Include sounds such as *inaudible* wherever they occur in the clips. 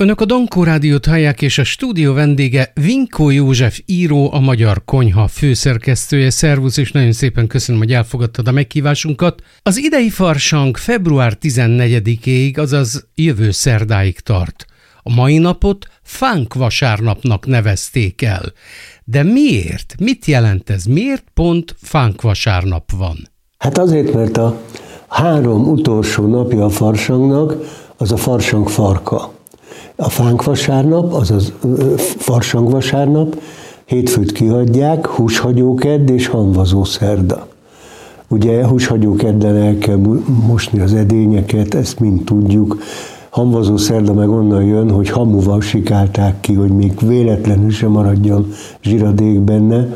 Önök a Dankó Rádiót hallják, és a stúdió vendége Vinkó József író, a Magyar Konyha főszerkesztője. Szervusz, és nagyon szépen köszönöm, hogy elfogadtad a meghívásunkat. Az idei farsang február 14-ig, azaz jövő szerdáig tart. A mai napot Fánk vasárnapnak nevezték el. De miért? Mit jelent ez? Miért pont Fánk vasárnap van? Hát azért, mert a három utolsó napja a farsangnak az a farsang farka. A fánk vasárnap, azaz farsang vasárnap, hétfőt kihagyják, húshagyókedd és hanvazó szerda. Ugye húshagyókedden el kell mosni az edényeket, ezt mind tudjuk. Hamvazó szerda meg onnan jön, hogy hamuval sikálták ki, hogy még véletlenül sem maradjon zsiradék benne.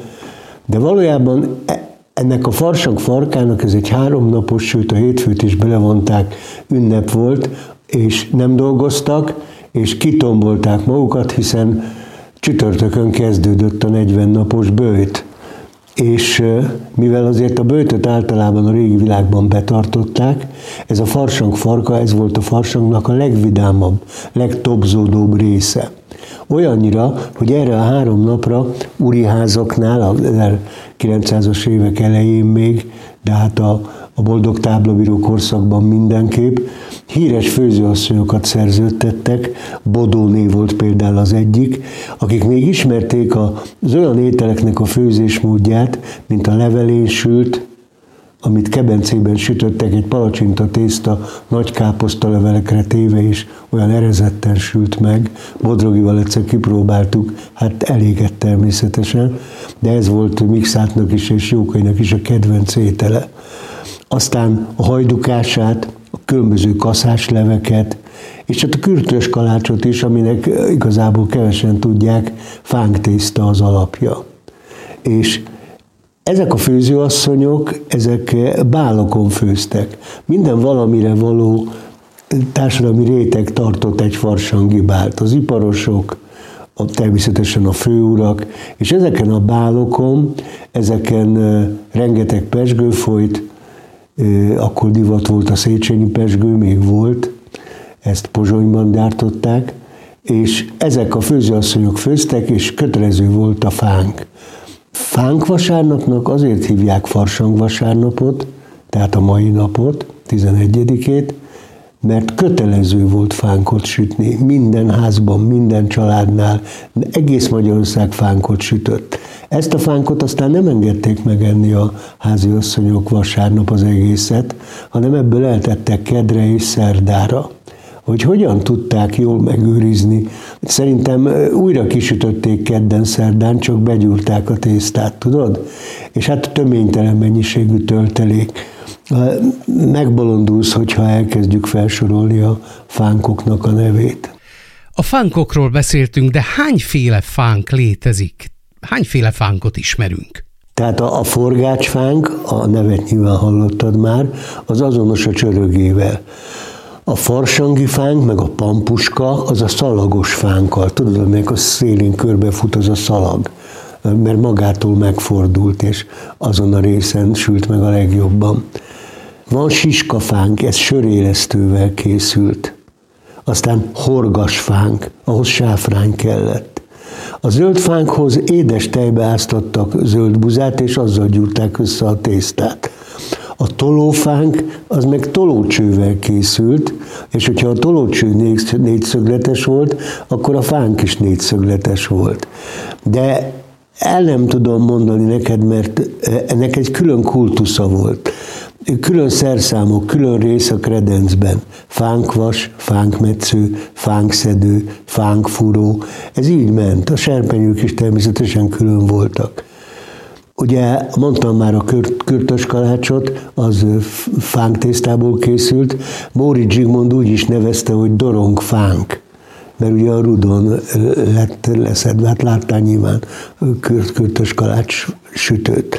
De valójában e, ennek a farsang farkának ez egy háromnapos, sőt a hétfőt is belevonták, ünnep volt, és nem dolgoztak, és kitombolták magukat, hiszen csütörtökön kezdődött a 40 napos bőjt. És mivel azért a bőtöt általában a régi világban betartották, ez a farsang farka, ez volt a farsangnak a legvidámabb, legtobzódóbb része. Olyannyira, hogy erre a három napra házaknál, a 1900-as évek elején még, de hát a, a boldog táblabíró korszakban mindenképp, híres főzőasszonyokat szerződtettek, Bodóné volt például az egyik, akik még ismerték az olyan ételeknek a főzésmódját, mint a levelésült, amit kebencében sütöttek, egy palacsinta tészta nagy káposzta levelekre téve is olyan erezetten sült meg. Bodrogival egyszer kipróbáltuk, hát elégett természetesen, de ez volt Mixátnak is és Jókainak is a kedvenc étele. Aztán a hajdukását, a különböző kaszásleveket, és hát a kürtös kalácsot is, aminek igazából kevesen tudják, fánktészta az alapja. És ezek a főzőasszonyok, ezek bálokon főztek. Minden valamire való társadalmi réteg tartott egy farsangi bált. Az iparosok, a, természetesen a főurak, és ezeken a bálokon, ezeken rengeteg pesgő folyt, akkor divat volt a Széchenyi pesgő, még volt, ezt Pozsonyban gyártották, és ezek a főzőasszonyok főztek, és kötelező volt a fánk. Fánk vasárnapnak azért hívják farsang vasárnapot, tehát a mai napot, 11-ét, mert kötelező volt fánkot sütni. Minden házban, minden családnál, egész Magyarország fánkot sütött. Ezt a fánkot aztán nem engedték megenni a házi asszonyok vasárnap az egészet, hanem ebből eltettek kedre és szerdára hogy hogyan tudták jól megőrizni. Szerintem újra kisütötték kedden szerdán, csak begyúrták a tésztát, tudod? És hát töménytelen mennyiségű töltelék. Megbolondulsz, hogyha elkezdjük felsorolni a fánkoknak a nevét. A fánkokról beszéltünk, de hányféle fánk létezik? Hányféle fánkot ismerünk? Tehát a, a forgácsfánk, a nevet nyilván hallottad már, az azonos a csörögével. A farsangi fánk, meg a pampuska, az a szalagos fánkkal. Tudod, amelyek a szélén körbefut az a szalag, mert magától megfordult, és azon a részen sült meg a legjobban. Van siskafánk, ez sörélesztővel készült. Aztán horgasfánk, ahhoz sáfrány kellett. A zöld fánkhoz édes tejbe áztattak zöld buzát, és azzal gyúrták össze a tésztát. A tolófánk az meg tolócsővel készült, és hogyha a tolócső négyszögletes volt, akkor a fánk is négyszögletes volt. De el nem tudom mondani neked, mert ennek egy külön kultusza volt. Külön szerszámok, külön rész a kredencben. Fánkvas, fánkmetsző, fánkszedő, fánkfúró. Ez így ment. A serpenyők is természetesen külön voltak. Ugye mondtam már a kürtös kalácsot, az fánk tésztából készült. Móri Zsigmond úgy is nevezte, hogy dorong fánk mert ugye a rudon lett leszedve, hát láttál nyilván kürtös kalács sütőt.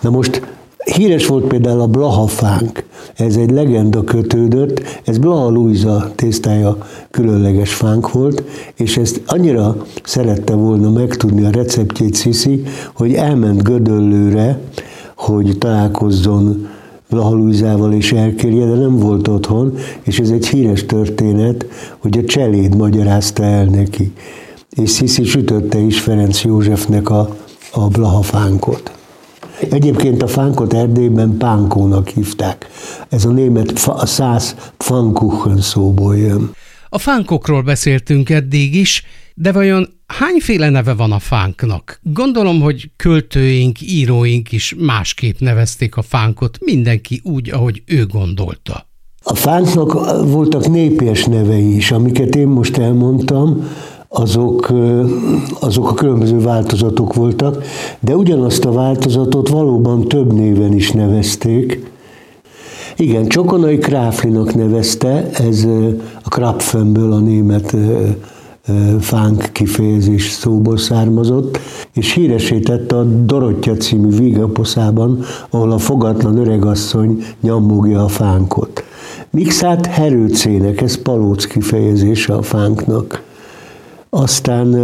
Na most Híres volt például a Blaha fánk, ez egy legenda kötődött, ez Blaha Luisa tésztája különleges fánk volt, és ezt annyira szerette volna megtudni a receptjét Sziszi, hogy elment Gödöllőre, hogy találkozzon Lahalújzával és Erkélje, de nem volt otthon, és ez egy híres történet, hogy a cseléd magyarázta el neki. És Sziszi sütötte is Ferenc Józsefnek a, a blahafánkot. Egyébként a fánkot Erdélyben pánkónak hívták. Ez a német a száz Pfannkuchen szóból jön. A fánkokról beszéltünk eddig is, de vajon hányféle neve van a fánknak? Gondolom, hogy költőink, íróink is másképp nevezték a fánkot, mindenki úgy, ahogy ő gondolta. A fánknak voltak népes nevei is, amiket én most elmondtam, azok, azok a különböző változatok voltak, de ugyanazt a változatot valóban több néven is nevezték. Igen, Csokonai Kráflinak nevezte, ez a Krapfenből a német fánk kifejezés szóból származott, és híresítette a Dorottya című vígaposzában, ahol a fogatlan öregasszony nyomogja a fánkot. Mixát herőcének, ez palóc kifejezése a fánknak. Aztán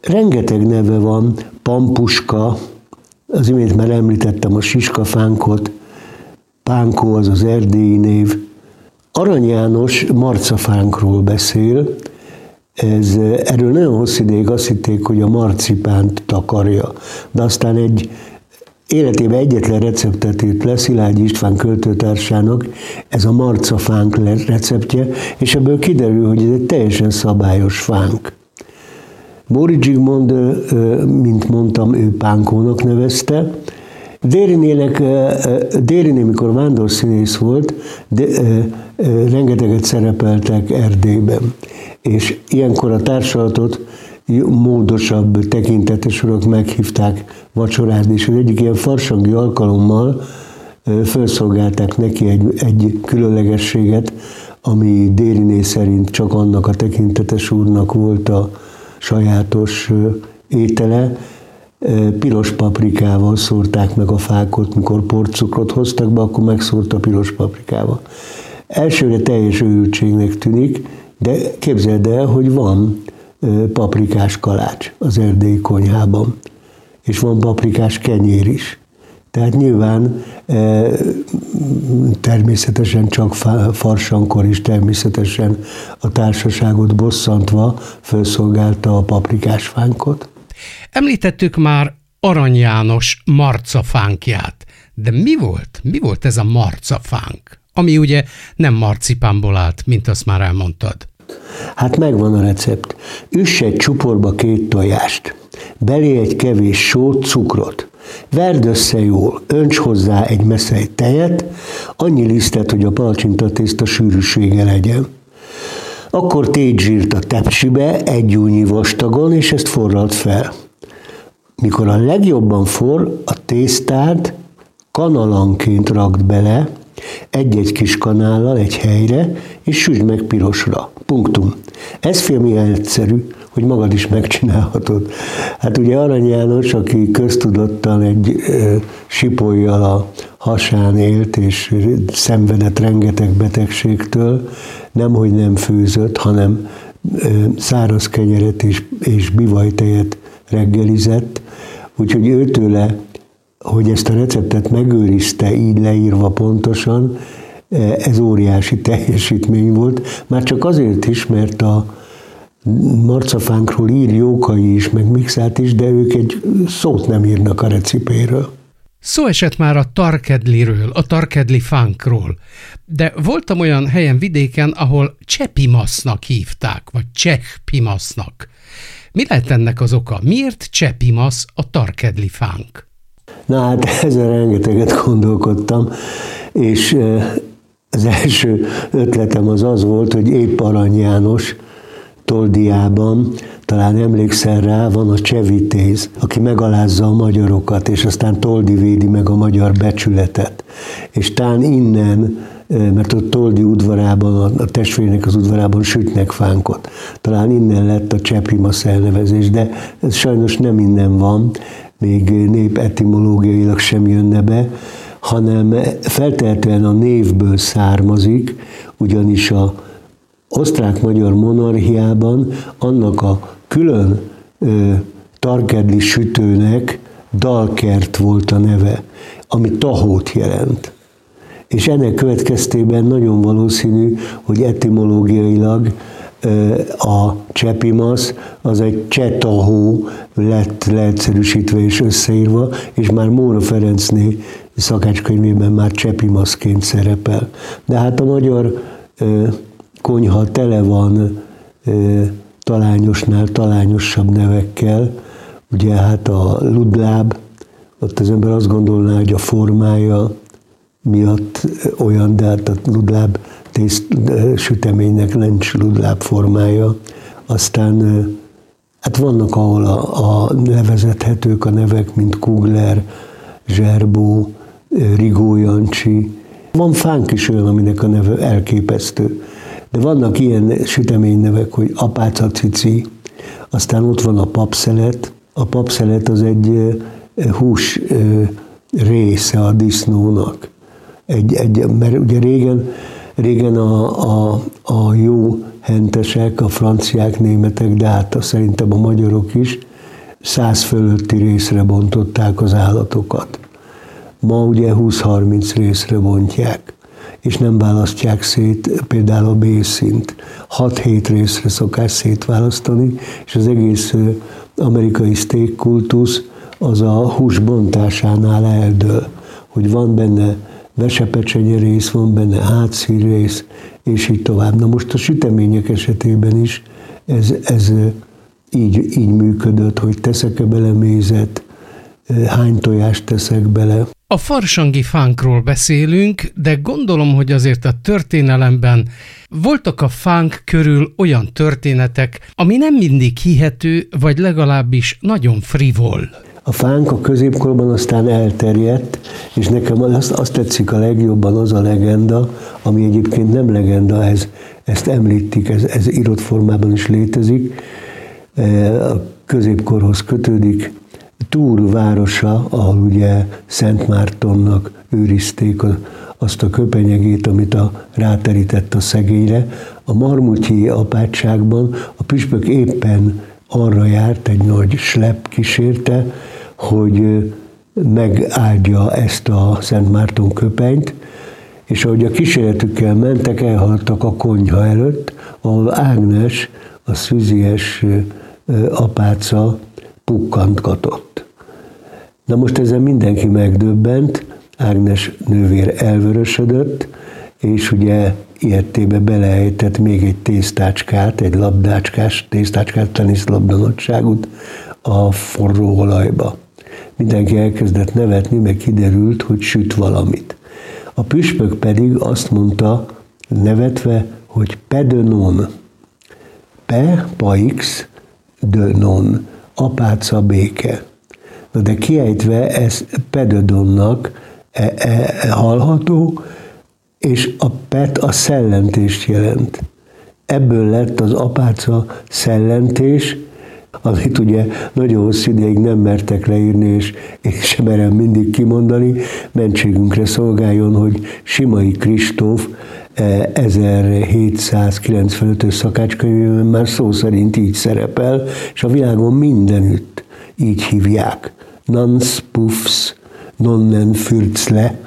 rengeteg neve van, pampuska, az imént már említettem a siskafánkot, pánkó az az erdélyi név. Arany János marcafánkról beszél, ez, erről nagyon hosszú ideig azt hitték, hogy a marcipánt takarja, de aztán egy életében egyetlen receptet írt le Szilágyi István költőtársának, ez a marcafánk receptje, és ebből kiderül, hogy ez egy teljesen szabályos fánk. Bóri Zsigmond, mint mondtam, ő pánkónak nevezte. Dérinének, Dériné, mikor vándorszínész volt, de, rengeteget szerepeltek Erdélyben. És ilyenkor a társulatot módosabb, tekintetes urak meghívták vacsorázni, és az egyik ilyen farsangi alkalommal felszolgálták neki egy, egy különlegességet, ami Dériné szerint csak annak a tekintetes úrnak volt a, sajátos étele, piros paprikával szórták meg a fákot, mikor porcukrot hoztak be, akkor megszórta piros paprikával. Elsőre teljes őrültségnek tűnik, de képzeld el, hogy van paprikás kalács az erdélyi konyhában, és van paprikás kenyér is. Tehát nyilván természetesen csak farsankor is természetesen a társaságot bosszantva felszolgálta a paprikás fánkot. Említettük már Arany János marcafánkját, de mi volt? Mi volt ez a marcafánk? Ami ugye nem marcipánból állt, mint azt már elmondtad. Hát megvan a recept. Üss egy csuporba két tojást, belé egy kevés sót, cukrot, Verd össze jól, önts hozzá egy meszely tejet, annyi lisztet, hogy a palcsintatészta sűrűsége legyen. Akkor tégy zsírt a tepsibe egy újnyi vastagon, és ezt forralt fel. Mikor a legjobban for, a tésztát kanalanként rakd bele, egy-egy kis kanállal egy helyre, és süsd meg pirosra. Punktum. Ez film ilyen egyszerű, hogy magad is megcsinálhatod. Hát ugye Arany János, aki köztudottan egy e, sipolyjal a hasán élt, és szenvedett rengeteg betegségtől, nemhogy nem főzött, hanem e, száraz kenyeret és, és bivajtejet reggelizett, úgyhogy őtőle, hogy ezt a receptet megőrizte így leírva pontosan, ez óriási teljesítmény volt, már csak azért is, mert a marcafánkról ír Jókai is, meg Mixát is, de ők egy szót nem írnak a recipéről. Szó esett már a Tarkedliről, a Tarkedli fánkról, de voltam olyan helyen vidéken, ahol csepimasznak hívták, vagy csehpimasznak. Mi lehet ennek az oka? Miért csepimasz a Tarkedli fánk? Na hát *laughs* ezen rengeteget gondolkodtam, és az első ötletem az az volt, hogy épp Arany János Toldiában, talán emlékszel rá, van a Csevitéz, aki megalázza a magyarokat, és aztán Toldi védi meg a magyar becsületet. És tán innen, mert ott Toldi udvarában, a testvérnek az udvarában sütnek fánkot. Talán innen lett a Csepimasz elnevezés, de ez sajnos nem innen van, még nép etimológiailag sem jönne be, hanem feltehetően a névből származik, ugyanis a osztrák-magyar monarchiában annak a külön ö, tarkedli sütőnek dalkert volt a neve, ami tahót jelent. és ennek következtében nagyon valószínű, hogy etimológiailag a csepimasz az egy csetahó lett leegyszerűsítve és összeírva, és már Móra Ferencné szakácskönyvében már csepimaszként szerepel. De hát a magyar konyha tele van talányosnál talányosabb nevekkel, ugye hát a ludláb, ott az ember azt gondolná, hogy a formája miatt olyan, de hát a ludláb tészt, süteménynek nincs ludláb formája. Aztán hát vannak, ahol a, a levezethetők a nevek, mint Kugler, Zserbó, Rigó Jancsi. Van fánk is olyan, aminek a neve elképesztő. De vannak ilyen süteménynevek, hogy apáca cici, aztán ott van a papszelet. A papszelet az egy hús része a disznónak. Egy, egy, mert ugye régen, régen a, a, a jó hentesek, a franciák, németek, de hát szerintem a magyarok is száz fölötti részre bontották az állatokat. Ma ugye 20-30 részre bontják és nem választják szét például a B-szint. 6-7 részre szokás szétválasztani, és az egész amerikai steak kultusz az a hús bontásánál eldől, hogy van benne vesepecsenye rész, van benne hátszír rész, és így tovább. Na most a sütemények esetében is ez, ez így, így működött, hogy teszek-e bele mézet, hány tojást teszek bele. A farsangi fánkról beszélünk, de gondolom, hogy azért a történelemben voltak a fánk körül olyan történetek, ami nem mindig hihető, vagy legalábbis nagyon frivol. A fánk a középkorban aztán elterjedt, és nekem azt, azt tetszik a legjobban az a legenda, ami egyébként nem legenda, ez, ezt említik, ez, ez írott formában is létezik, e, a középkorhoz kötődik, Túr városa, ahol ugye Szent Mártonnak őrizték azt a köpenyegét, amit a, ráterített a szegényre. A Marmutyi apátságban a püspök éppen arra járt, egy nagy slep kísérte, hogy megáldja ezt a Szent Márton köpenyt, és ahogy a kísérletükkel mentek, elhaltak a konyha előtt, ahol Ágnes, a szüzies apáca pukkantgatott. Na most ezen mindenki megdöbbent, Ágnes nővér elvörösödött, és ugye ilyettébe beleejtett még egy tésztácskát, egy labdácskás tésztácskát, teniszlabda nagyságot a forró olajba. Mindenki elkezdett nevetni, meg kiderült, hogy süt valamit. A püspök pedig azt mondta, nevetve, hogy pedönon, pe, paix, dönon, apáca béke. Na de kiejtve ez pedodonnak e, e, hallható, és a pet a szellentést jelent. Ebből lett az apáca szellentés, amit ugye nagyon hosszú ideig nem mertek leírni, és én sem merem mindig kimondani, mentségünkre szolgáljon, hogy Simai Kristóf 1795-ös szakácskönyvében már szó szerint így szerepel, és a világon mindenütt így hívják. Nans puffs, nonnen fürzle,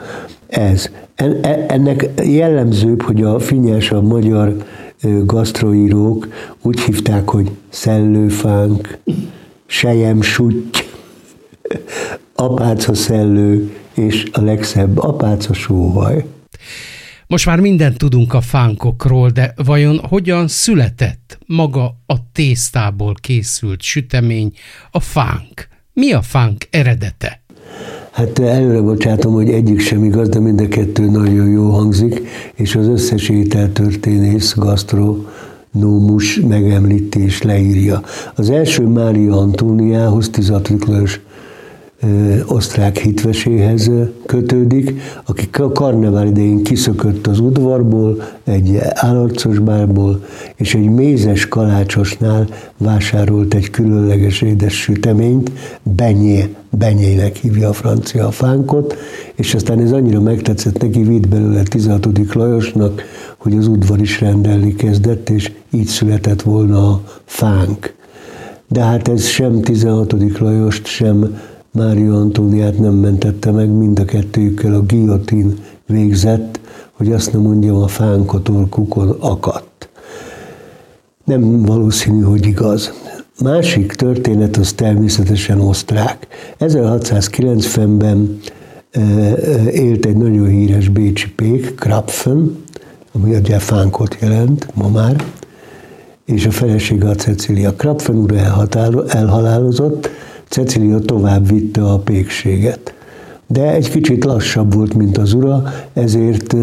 ez. E, ennek jellemzőbb, hogy a finnyásabb magyar gasztroírók úgy hívták, hogy szellőfánk, sejem sutty, *laughs* apáca szellő, és a legszebb apáca sóhaj. Most már mindent tudunk a fánkokról, de vajon hogyan született maga a tésztából készült sütemény, a fánk? Mi a fánk eredete? Hát előre bocsátom, hogy egyik sem igaz, de mind a kettő nagyon jó hangzik, és az összes ételtörténész, gasztronómus megemlítés leírja. Az első Mária Antóniához, 16. Lajos osztrák hitveséhez kötődik, aki a karnevál idején kiszökött az udvarból, egy állarcos bárból, és egy mézes kalácsosnál vásárolt egy különleges édes süteményt, benyé, benyének hívja a francia fánkot, és aztán ez annyira megtetszett neki, vitt belőle 16. Lajosnak, hogy az udvar is rendelni kezdett, és így született volna a fánk. De hát ez sem 16. Lajost, sem Mária Antóniát nem mentette meg, mind a kettőjükkel a guillotine végzett, hogy azt nem mondjam, a fánk a torkukon akadt. Nem valószínű, hogy igaz. Másik történet az természetesen osztrák. 1690-ben élt egy nagyon híres bécsi pék, Krapfen, ami ugye fánkot jelent ma már, és a felesége a Cecilia Krapfen úr elhalálozott, Cecilia tovább vitte a pékséget. De egy kicsit lassabb volt, mint az ura, ezért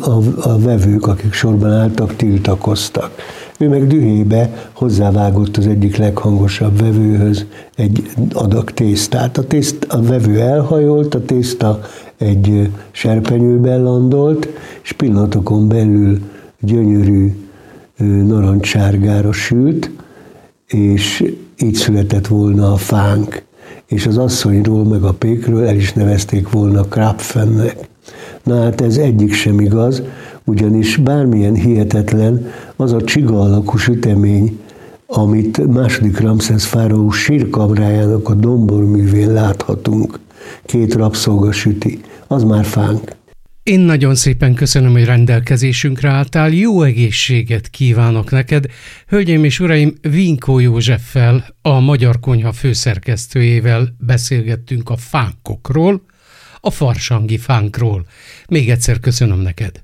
a, a vevők, akik sorban álltak, tiltakoztak. Ő meg dühébe hozzávágott az egyik leghangosabb vevőhöz egy adag tésztát. A, tészt, a vevő elhajolt, a tészta egy serpenyőben landolt, és pillanatokon belül gyönyörű narancssárgára sült, és így született volna a fánk, és az asszonyról meg a pékről el is nevezték volna Krapfennek. Na hát ez egyik sem igaz, ugyanis bármilyen hihetetlen az a csiga alakú sütemény, amit második Ramszesz fáraó sírkamrájának a domborművén láthatunk. Két rabszolga süti, az már fánk. Én nagyon szépen köszönöm, hogy rendelkezésünkre álltál, jó egészséget kívánok neked. Hölgyeim és uraim, Vinkó Józseffel, a Magyar Konyha főszerkesztőjével beszélgettünk a fánkokról, a farsangi fánkról. Még egyszer köszönöm neked.